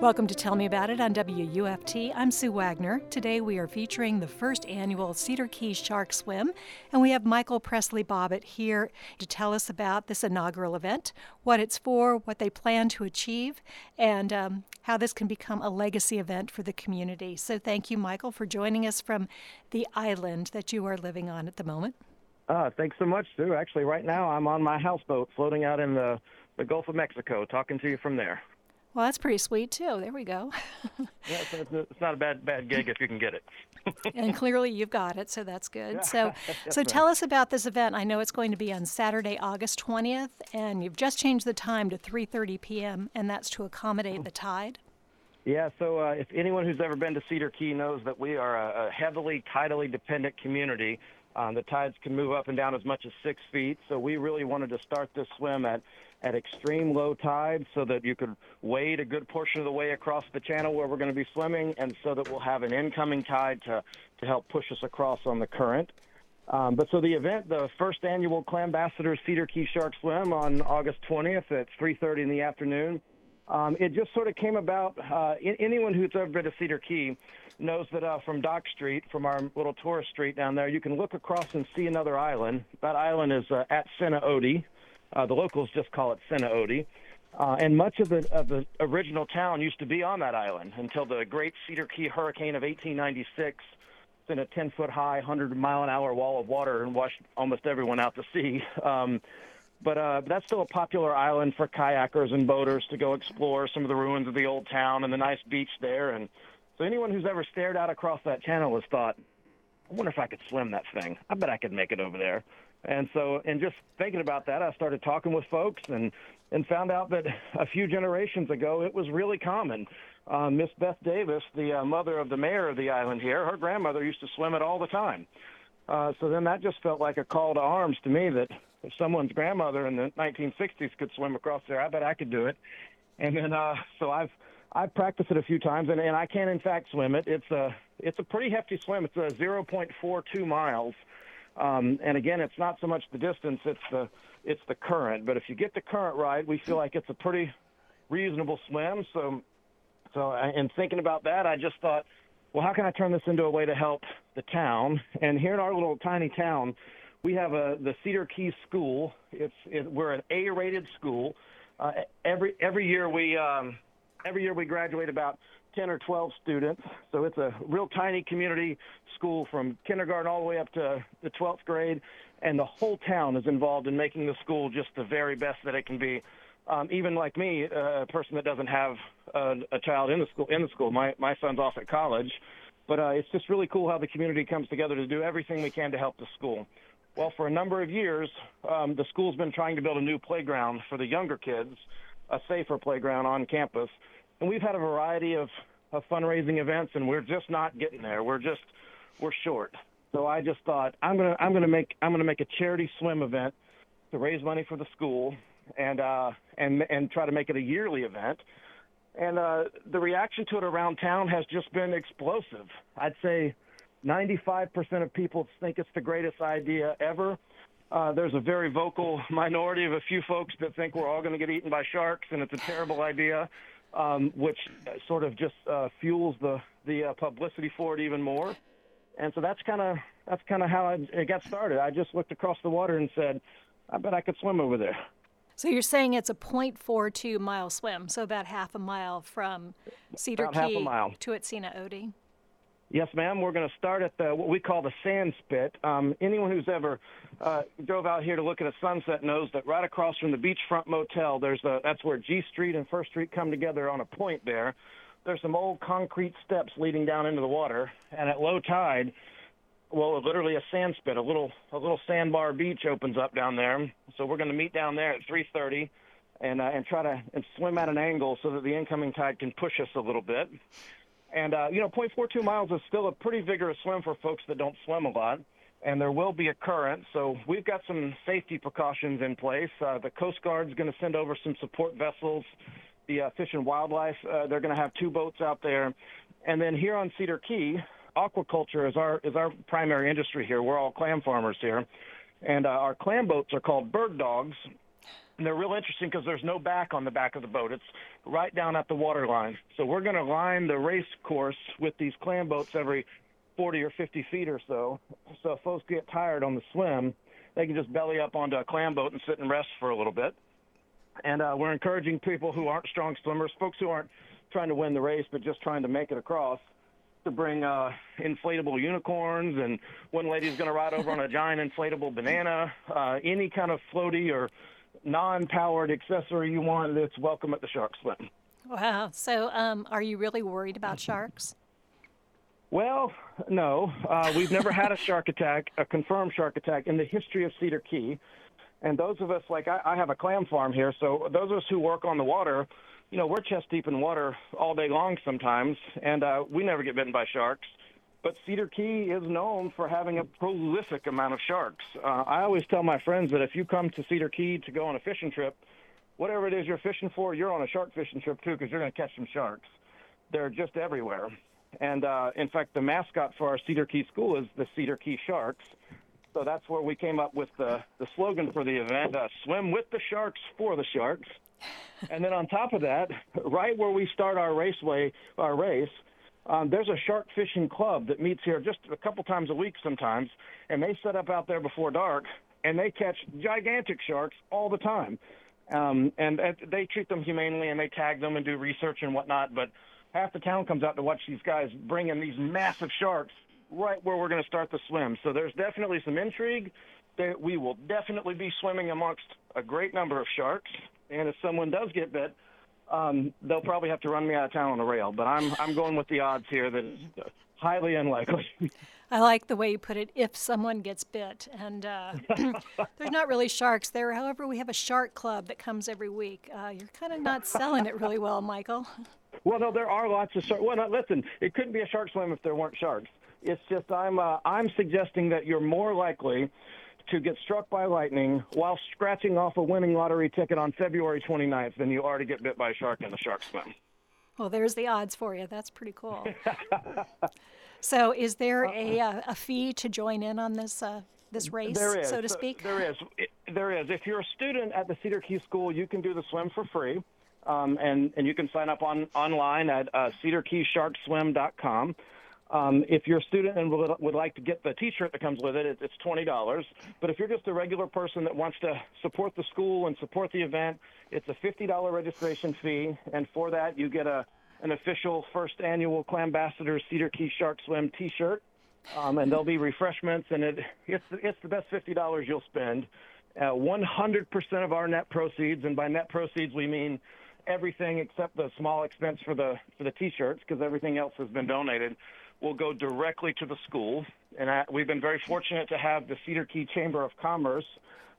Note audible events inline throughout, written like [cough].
Welcome to Tell Me About It on WUFT. I'm Sue Wagner. Today we are featuring the first annual Cedar Key Shark Swim, and we have Michael Presley Bobbitt here to tell us about this inaugural event, what it's for, what they plan to achieve, and um, how this can become a legacy event for the community. So thank you, Michael, for joining us from the island that you are living on at the moment. Uh, thanks so much, Sue. Actually, right now I'm on my houseboat floating out in the, the Gulf of Mexico, talking to you from there. Well, that's pretty sweet too. There we go. [laughs] yeah, it's, it's, not a bad bad gig if you can get it. [laughs] and clearly you've got it, so that's good. Yeah. So, [laughs] so tell us about this event. I know it's going to be on Saturday, August 20th, and you've just changed the time to 3:30 p.m., and that's to accommodate the tide. Yeah, so uh, if anyone who's ever been to Cedar Key knows that we are a, a heavily tidally dependent community. Um, the tides can move up and down as much as six feet, so we really wanted to start this swim at at extreme low tide so that you could wade a good portion of the way across the channel where we're going to be swimming, and so that we'll have an incoming tide to, to help push us across on the current. Um, but so the event, the first annual Clambassador Cedar Key Shark Swim on August 20th at 3:30 in the afternoon. Um, it just sort of came about. Uh, anyone who's ever been to Cedar Key knows that uh, from Dock Street, from our little tourist street down there, you can look across and see another island. That island is uh, Atsena Otie. Uh, the locals just call it Sinaode. Uh, and much of the of the original town used to be on that island until the Great Cedar Key Hurricane of 1896 sent a 10 foot high, 100 mile an hour wall of water and washed almost everyone out to sea. [laughs] Um, but uh, that's still a popular island for kayakers and boaters to go explore some of the ruins of the old town and the nice beach there. And so anyone who's ever stared out across that channel has thought, I wonder if I could swim that thing. I bet I could make it over there. And so, and just thinking about that, I started talking with folks and and found out that a few generations ago it was really common. Uh, Miss Beth Davis, the uh, mother of the mayor of the island here, her grandmother used to swim it all the time. Uh, so then that just felt like a call to arms to me that if someone's grandmother in the 1960s could swim across there, I bet I could do it. And then uh, so I've I've practiced it a few times, and, and I can in fact swim it. It's a it's a pretty hefty swim. It's a 0.42 miles. Um, and again, it's not so much the distance; it's the it's the current. But if you get the current right, we feel like it's a pretty reasonable swim. So, so in thinking about that, I just thought, well, how can I turn this into a way to help the town? And here in our little tiny town, we have a the Cedar Key School. It's it, we're an A-rated school. Uh, every every year we um, every year we graduate about 10 or 12 students. So it's a real tiny community school from kindergarten all the way up to the 12th grade. And the whole town is involved in making the school just the very best that it can be. Um, even like me, uh, a person that doesn't have a, a child in the school, in the school, my, my son's off at college. But uh, it's just really cool how the community comes together to do everything we can to help the school. Well, for a number of years, um, the school's been trying to build a new playground for the younger kids, a safer playground on campus and we've had a variety of, of fundraising events, and we're just not getting there. We're just we're short. So I just thought I'm gonna I'm gonna make I'm gonna make a charity swim event to raise money for the school and uh, and and try to make it a yearly event. And uh, the reaction to it around town has just been explosive. I'd say 95% of people think it's the greatest idea ever. Uh, there's a very vocal minority of a few folks that think we're all going to get eaten by sharks and it's a terrible idea um, which sort of just uh, fuels the the uh, publicity for it even more. And so that's kind of that's kind of how I, it got started. I just looked across the water and said, "I bet I could swim over there." So you're saying it's a 0.42 mile swim, so about half a mile from Cedar about Key to Atsena Otie. Yes, ma'am. We're going to start at the what we call the sand spit. Um, anyone who's ever uh, drove out here to look at a sunset knows that right across from the beachfront motel, there's a that's where G Street and First Street come together on a point there. There's some old concrete steps leading down into the water, and at low tide, well, literally a sand spit, a little a little sandbar beach opens up down there. So we're going to meet down there at 3:30, and uh, and try to and swim at an angle so that the incoming tide can push us a little bit. And, uh, you know, 0.42 miles is still a pretty vigorous swim for folks that don't swim a lot. And there will be a current, so we've got some safety precautions in place. Uh, the Coast Guard's going to send over some support vessels. The uh, Fish and Wildlife, uh, they're going to have two boats out there. And then here on Cedar Key, aquaculture is our is our primary industry here. We're all clam farmers here, and uh, our clam boats are called bird dogs. And they're real interesting because there's no back on the back of the boat. It's right down at the water line. So we're going to line the race course with these clam boats every 40 or 50 feet or so. So if folks get tired on the swim, they can just belly up onto a clam boat and sit and rest for a little bit. And uh, we're encouraging people who aren't strong swimmers, folks who aren't trying to win the race but just trying to make it across, to bring uh, inflatable unicorns. And one lady's going to ride over on a giant inflatable banana. Uh, any kind of floaty or non-powered accessory you want, it's welcome at the Shark Swim. Wow. So, um, are you really worried about sharks? Well, no. Uh, we've never had a shark [laughs] attack, a confirmed shark attack, in the history of Cedar Key. And those of us, like I, I have a clam farm here, so those of us who work on the water, you know, we're chest deep in water all day long sometimes, and uh, we never get bitten by sharks. But Cedar Key is known for having a prolific amount of sharks. Uh, I always tell my friends that if you come to Cedar Key to go on a fishing trip, whatever it is you're fishing for, you're on a shark fishing trip too, because you're going to catch some sharks. They're just everywhere. And uh, in fact, the mascot for our Cedar Key school is the Cedar Key Sharks. So that's where we came up with the, the slogan for the event uh, swim with the sharks for the sharks. and then on top of that, right where we start our raceway, our race, um, there's a shark fishing club that meets here just a couple times a week sometimes, and they set up out there before dark, and they catch gigantic sharks all the time. Um, and, and they treat them humanely, and they tag them and do research and whatnot. But half the town comes out to watch these guys bring in these massive sharks right where we're going to start the swim. So there's definitely some intrigue. That we will definitely be swimming amongst a great number of sharks. And if someone does get bit, um, they'll probably have to run me out of town on a rail. But I'm I'm going with the odds here that it's highly unlikely. [laughs] I like the way you put it. If someone gets bit, and uh, [clears throat] there's not really sharks there. However, we have a shark club that comes every week. Uh, you're kind of not selling it really well, Michael. [laughs] Well, no, there are lots of sharks. Well, no, listen, it couldn't be a shark swim if there weren't sharks. It's just I'm uh, I'm suggesting that you're more likely to get struck by lightning while scratching off a winning lottery ticket on February 29th than you are to get bit by a shark in the shark swim. Well, there's the odds for you. That's pretty cool. [laughs] so, is there a, uh, a fee to join in on this uh, this race, is. so to speak? There is. There is. If you're a student at the Cedar Key School, you can do the swim for free. Um, and, and you can sign up on online at uh, cedarkeysharkswim.com. Um, if you're a student and would, would like to get the T-shirt that comes with it, it's twenty dollars. But if you're just a regular person that wants to support the school and support the event, it's a fifty dollar registration fee, and for that you get a an official first annual Clambassador Cedar Key Shark Swim T-shirt, um, and there'll be refreshments, and it it's it's the best fifty dollars you'll spend. Uh, 100% of our net proceeds, and by net proceeds we mean everything except the small expense for the for the T-shirts, because everything else has been donated will go directly to the school. And I, we've been very fortunate to have the Cedar Key Chamber of Commerce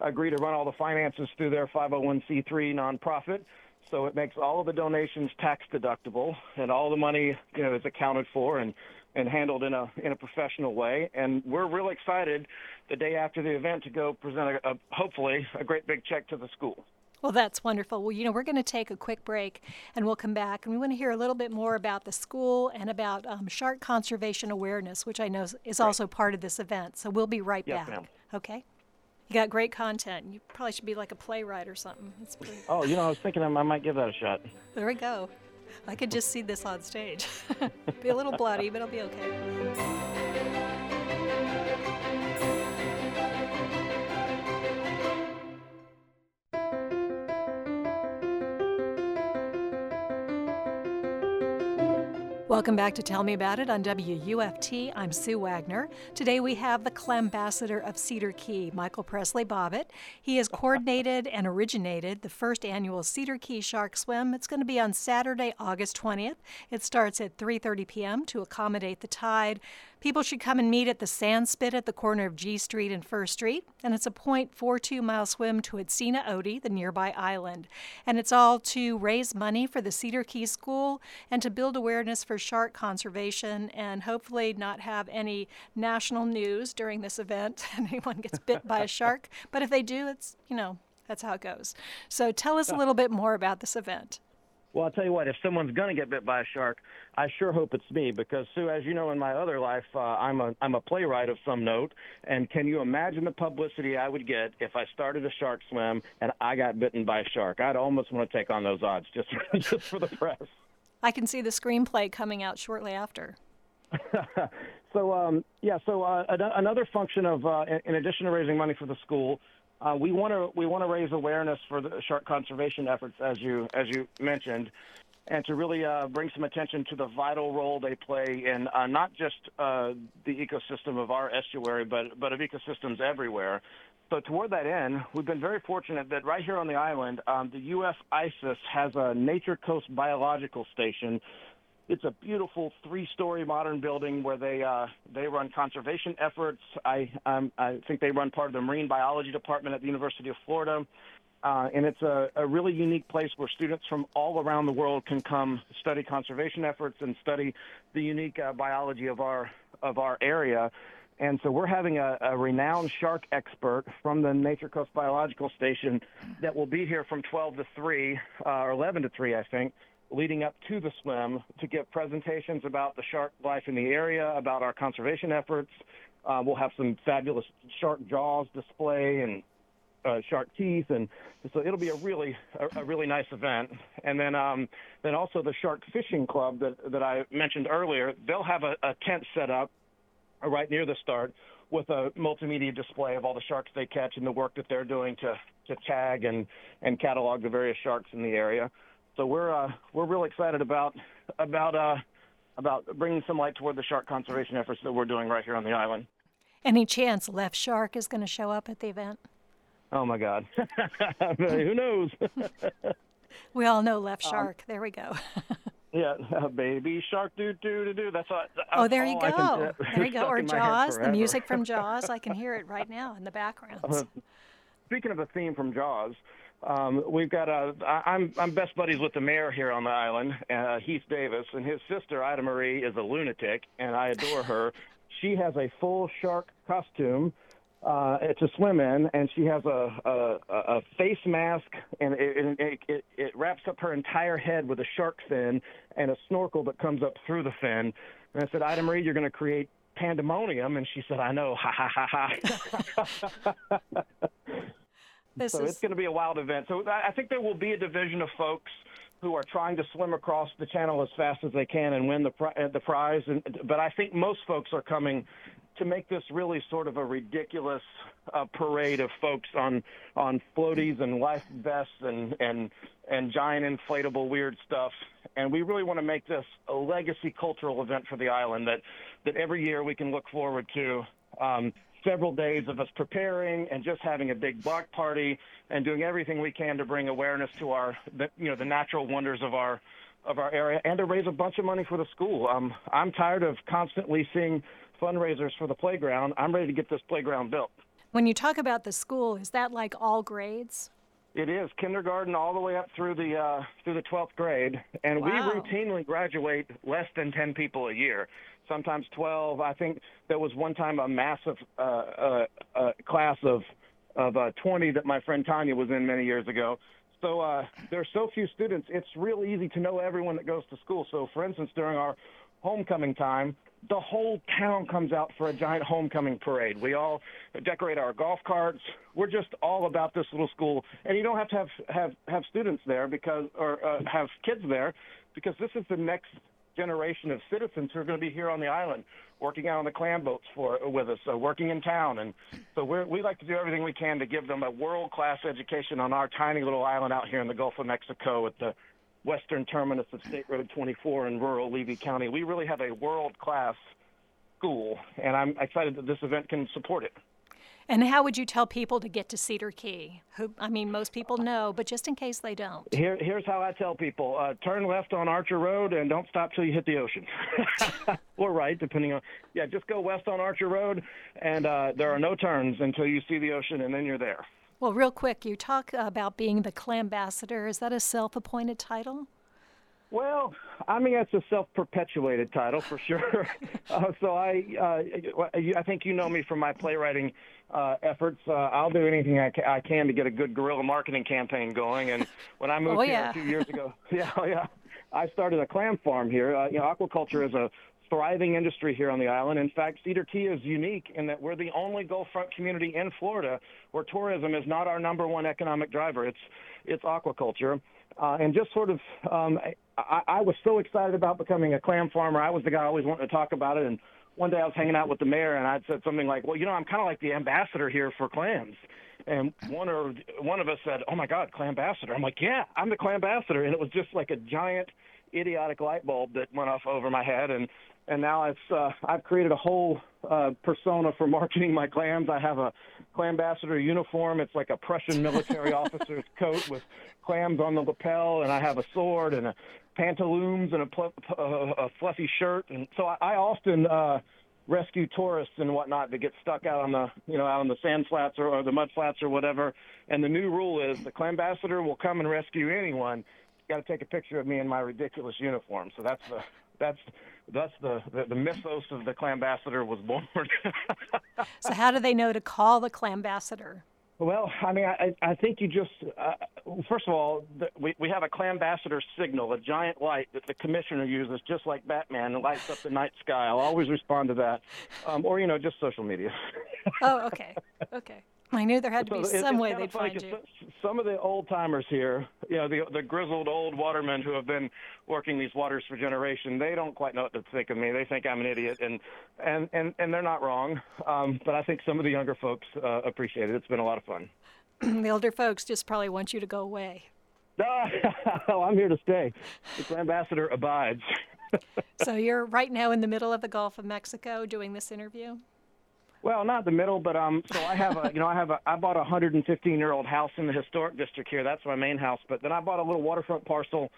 agree to run all the finances through their 501c3 nonprofit. So it makes all of the donations tax deductible, and all the money you know is accounted for and and handled in a in a professional way. And we're really excited the day after the event to go present a, a hopefully a great big check to the school. Well, that's wonderful. Well, you know, we're going to take a quick break and we'll come back and we want to hear a little bit more about the school and about um, shark conservation awareness, which I know is also part of this event. So we'll be right yes, back. Ma'am. Okay? You got great content. You probably should be like a playwright or something. Pretty... [laughs] Oh, you know, I was thinking I might give that a shot. There we go. I could just see this on stage. [laughs] be a little bloody, but it'll be okay. Welcome back to Tell Me About It on WUFT. I'm Sue Wagner. Today we have the Clambassador of Cedar Key, Michael Presley Bobbitt. He has coordinated and originated the first annual Cedar Key Shark Swim. It's going to be on Saturday, August 20th. It starts at 3:30 p.m. to accommodate the tide. People should come and meet at the Sand Spit at the corner of G Street and First Street, and it's a 0.42 mile swim to Atsena Otie, the nearby island. And it's all to raise money for the Cedar Key School and to build awareness for shark conservation and hopefully not have any national news during this event [laughs] anyone gets bit by a [laughs] shark. But if they do, it's, you know, that's how it goes. So tell us a little bit more about this event. Well, I'll tell you what, if someone's going to get bit by a shark, I sure hope it's me because Sue, as you know, in my other life, uh, I'm a I'm a playwright of some note, and can you imagine the publicity I would get if I started a shark swim and I got bitten by a shark? I'd almost want to take on those odds [laughs] just, just for the press. I can see the screenplay coming out shortly after. [laughs] so um, yeah, so uh, another function of, uh, in addition to raising money for the school, uh, we want to we want to raise awareness for the shark conservation efforts, as you as you mentioned, and to really uh, bring some attention to the vital role they play in uh, not just uh, the ecosystem of our estuary, but but of ecosystems everywhere. So toward that end, we've been very fortunate that right here on the island, um, the UF IFAS has a Nature Coast Biological Station it's a beautiful three-story modern building where they uh, they run conservation efforts. I um, I think they run part of the marine biology department at the University of Florida, uh, and it's a, a really unique place where students from all around the world can come study conservation efforts and study the unique uh, biology of our of our area. And so we're having a, a renowned shark expert from the Nature Coast Biological Station that will be here from 12 to 3 uh, or 11 to 3, I think leading up to the swim to give presentations about the shark life in the area, about our conservation efforts. Uh, we'll have some fabulous shark jaws display and uh, shark teeth, and so it'll be a really a, a really nice event. And then um, then also the shark fishing club that that I mentioned earlier, they'll have a, a tent set up right near the start with a multimedia display of all the sharks they catch and the work that they're doing to to tag and and catalog the various sharks in the area. So we're uh, we're real excited about about uh, about bringing some light toward the shark conservation efforts that we're doing right here on the island. Any chance Left Shark is going to show up at the event? Oh my God, [laughs] who knows? [laughs] we all know Left um, Shark. Um, there we go. [laughs] yeah, uh, baby shark, do do do do. That's all. Oh, there you go. Can, there you go. Or Jaws, the music from Jaws. I can hear it right now in the background. Uh, speaking of a theme from Jaws, um, we've got a. I'm I'm best buddies with the mayor here on the island, uh, Heath Davis, and his sister Ida Marie is a lunatic, and I adore her. [laughs] she has a full shark costume uh, to swim in, and she has a a, a face mask, and it, it, it, it wraps up her entire head with a shark fin and a snorkel that comes up through the fin. And I said, Ida Marie, you're going to create pandemonium, and she said, I know, [laughs] ha ha ha ha. [laughs] This so is... it's going to be a wild event. So I think there will be a division of folks who are trying to swim across the channel as fast as they can and win the uh, the prize. And, but I think most folks are coming to make this really sort of a ridiculous uh, parade of folks on on floaties and life vests and and and giant inflatable weird stuff. And we really want to make this a legacy cultural event for the island that that every year we can look forward to. Um, several days of us preparing and just having a big block party and doing everything we can to bring awareness to our, the, you know, the natural wonders of our of our area and to raise a bunch of money for the school. Um, I'm tired of constantly seeing fundraisers for the playground. I'm ready to get this playground built. When you talk about the school, is that like all grades? It is kindergarten all the way up through the uh, through the 12th grade, and wow. we routinely graduate less than 10 people a year sometimes 12. I think there was one time a massive uh, uh, uh, class of of uh, 20 that my friend Tanya was in many years ago. So uh, there are so few students. It's real easy to know everyone that goes to school. So, for instance, during our homecoming time, the whole town comes out for a giant homecoming parade. We all decorate our golf carts. We're just all about this little school, and you don't have to have have have students there because or uh, have kids there because this is the next generation of citizens who are going to be here on the island, working out on the clam boats for with us, uh, working in town, and so we're, we like to do everything we can to give them a world class education on our tiny little island out here in the Gulf of Mexico at the western terminus of State Road 24 in rural Levy County. We really have a world class school, and I'm excited that this event can support it. And how would you tell people to get to Cedar Key? Who, I mean, most people know, but just in case they don't. Here, here's how I tell people: uh, turn left on Archer Road and don't stop till you hit the ocean, [laughs] or right, depending on. Yeah, just go west on Archer Road, and uh, there are no turns until you see the ocean, and then you're there. Well, real quick, you talk about being the clam ambassador. Is that a self-appointed title? Well, I mean that's a self-perpetuated title for sure. [laughs] uh, so I, uh, I think you know me from my playwriting uh, efforts. Uh, I'll do anything I, ca- I can to get a good guerrilla marketing campaign going. And when I moved Oh, here yeah. a few years ago, [laughs] yeah, oh, yeah, I started a clam farm here. Uh, you know, aquaculture is a thriving industry here on the island. In fact, Cedar Key is unique in that we're the only Gulf Front community in Florida where tourism is not our number one economic driver. It's it's aquaculture. Uh, and just sort of, um, I, I was so excited about becoming a clam farmer. I was the guy always wanting to talk about it. And one day I was hanging out with the mayor, and I said something like, "Well, you know, I'm kind of like the ambassador here for clams." And one or one of us said, "Oh my God, clam ambassador!" I'm like, "Yeah, I'm the clam ambassador," and it was just like a giant, idiotic light bulb that went off over my head, and and now I've uh, I've created a whole uh, persona for marketing my clams. I have a clam ambassador uniform. It's like a Prussian [laughs] military officer's coat with clams on the lapel, and I have a sword and a pantaloons and a, pl- uh, a fluffy shirt. And so I, I often uh, rescue tourists and whatnot that get stuck out on the you know out on the sand flats or, or the mud flats or whatever. And the new rule is the clam ambassador will come and rescue anyone. Got to take a picture of me in my ridiculous uniform. So that's the that's that's the the, the mythos of the clambassador was born. [laughs] So, how do they know to call the clambassador? Well, I mean, I, I think you just, uh, first of all, the, we, we have a clambassador signal, a giant light that the commissioner uses, just like Batman, and lights up the night sky. I'll always respond to that. Um, or, you know, just social media. Oh, okay, okay. I knew there had to be So some way they'd find you. Some of the old timers here, you know, the the grizzled old watermen who have been working these waters for generation, they don't quite know what to think of me. They think I'm an idiot, and and and, and they're not wrong. Um, but I think some of the younger folks uh, appreciate it. It's been a lot of fun. [clears throat] the older folks just probably want you to go away. [laughs] oh, I'm here to stay. The ambassador abides. [laughs] So, you're right now in the middle of the Gulf of Mexico doing this interview? Well, not the middle, but um. So I have a, you know, I have a, I bought a 115 year old house in the historic district here. That's my main house. But then I bought a little waterfront parcel,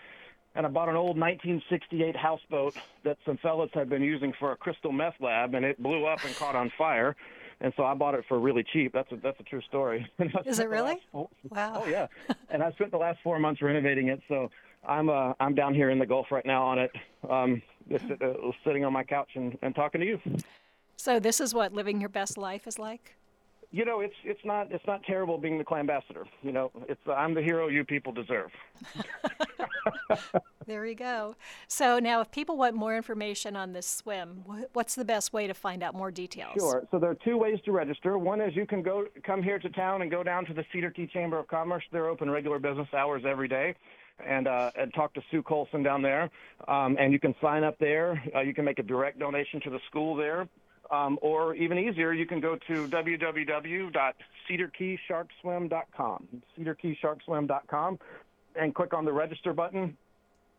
and I bought an old 1968 houseboat that some fellas had been using for a crystal meth lab, and it blew up and caught on fire. And so I bought it for really cheap. That's a that's a true story. [laughs] Is it really? last Wow. [laughs] Oh yeah. And I spent the last four months renovating it. So I'm uh I'm down here in the Gulf right now on it, um, just uh, sitting on my couch and, and talking to you. So, this is what living your best life is like? You know, it's it's not it's not terrible being the clam ambassador. You know, it's I'm the hero you people deserve. [laughs] There you go. So, now if people want more information on this swim, what's the best way to find out more details? Sure. So there are two ways to register. One is you can go come here to town and go down to the Cedar Key Chamber of Commerce. They're open regular business hours every day. And, uh, and talk to Sue Colson down there. Um, and you can sign up there. Uh, you can make a direct donation to the school there. Um, or even easier, you can go to www.cedarkeysharkswim.com, cedarkeysharkswim.com, and click on the register button.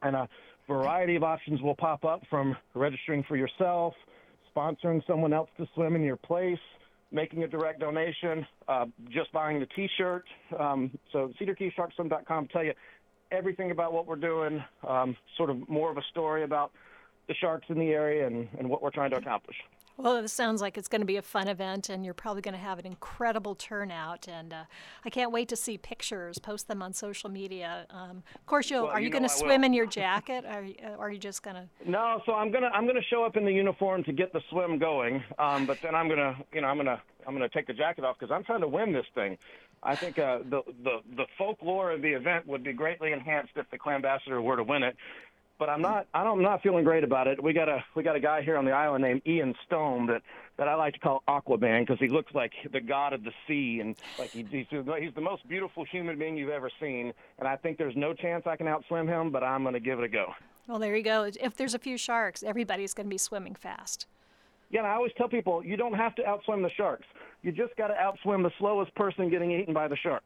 And a variety of options will pop up from registering for yourself, sponsoring someone else to swim in your place, making a direct donation, uh, just buying the T-shirt. Um, so cedarkeysharkswim.com tell you everything about what we're doing, um, sort of more of a story about the sharks in the area and, and what we're trying to accomplish. Well, it sounds like it's going to be a fun event, and you're probably going to have an incredible turnout. And uh, I can't wait to see pictures. Post them on social media. Um, of course, you'll. Well, are you, you going to swim in your jacket? Or, or are you just going [laughs] to? No, so I'm gonna I'm gonna show up in the uniform to get the swim going, um, but then I'm gonna you know I'm gonna I'm gonna take the jacket off because I'm trying to win this thing. I think uh, the the the folklore of the event would be greatly enhanced if the clam ambassador were to win it. But I'm not I don't, I'm not feeling great about it. We got a we got a guy here on the island named Ian Stone that that I like to call Aquaman because he looks like the god of the sea and like he, he's he's the most beautiful human being you've ever seen. And I think there's no chance I can outswim him, but I'm gonna give it a go. Well, there you go. If there's a few sharks, everybody's going to be swimming fast. Yeah, and I always tell people you don't have to outswim the sharks. You just got to outswim the slowest person getting eaten by the shark.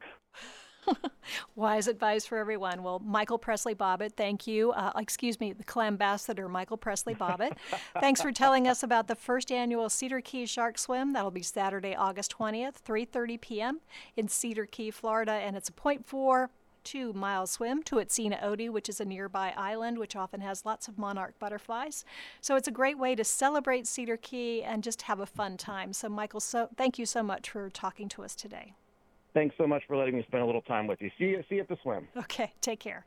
[laughs] Wise advice for everyone. Well, Michael Presley Bobbitt, thank you. Uh, excuse me, the Clambassador, Michael Presley Bobbitt. [laughs] Thanks for telling us about the first annual Cedar Key Shark Swim. That'll be Saturday, August 20th, 3:30 p.m. in Cedar Key, Florida, and it's a .4 two mile swim to Atsena Otie, which is a nearby island which often has lots of monarch butterflies. So it's a great way to celebrate Cedar Key and just have a fun time. So, Michael, so thank you so much for talking to us today. Thanks so much for letting me spend a little time with you. See you, see you at the swim. Okay, take care.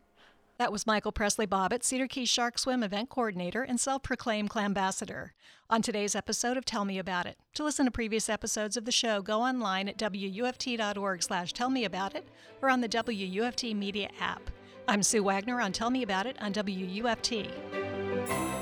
That was Michael Presley Bobbitt, Cedar Key Shark Swim event coordinator and self proclaimed clambassador. On today's episode of Tell Me About It. To listen to previous episodes of the show, go online at wuft.org slash tell me about it or on the WUFT media app. I'm Sue Wagner on Tell Me About It on WUFT.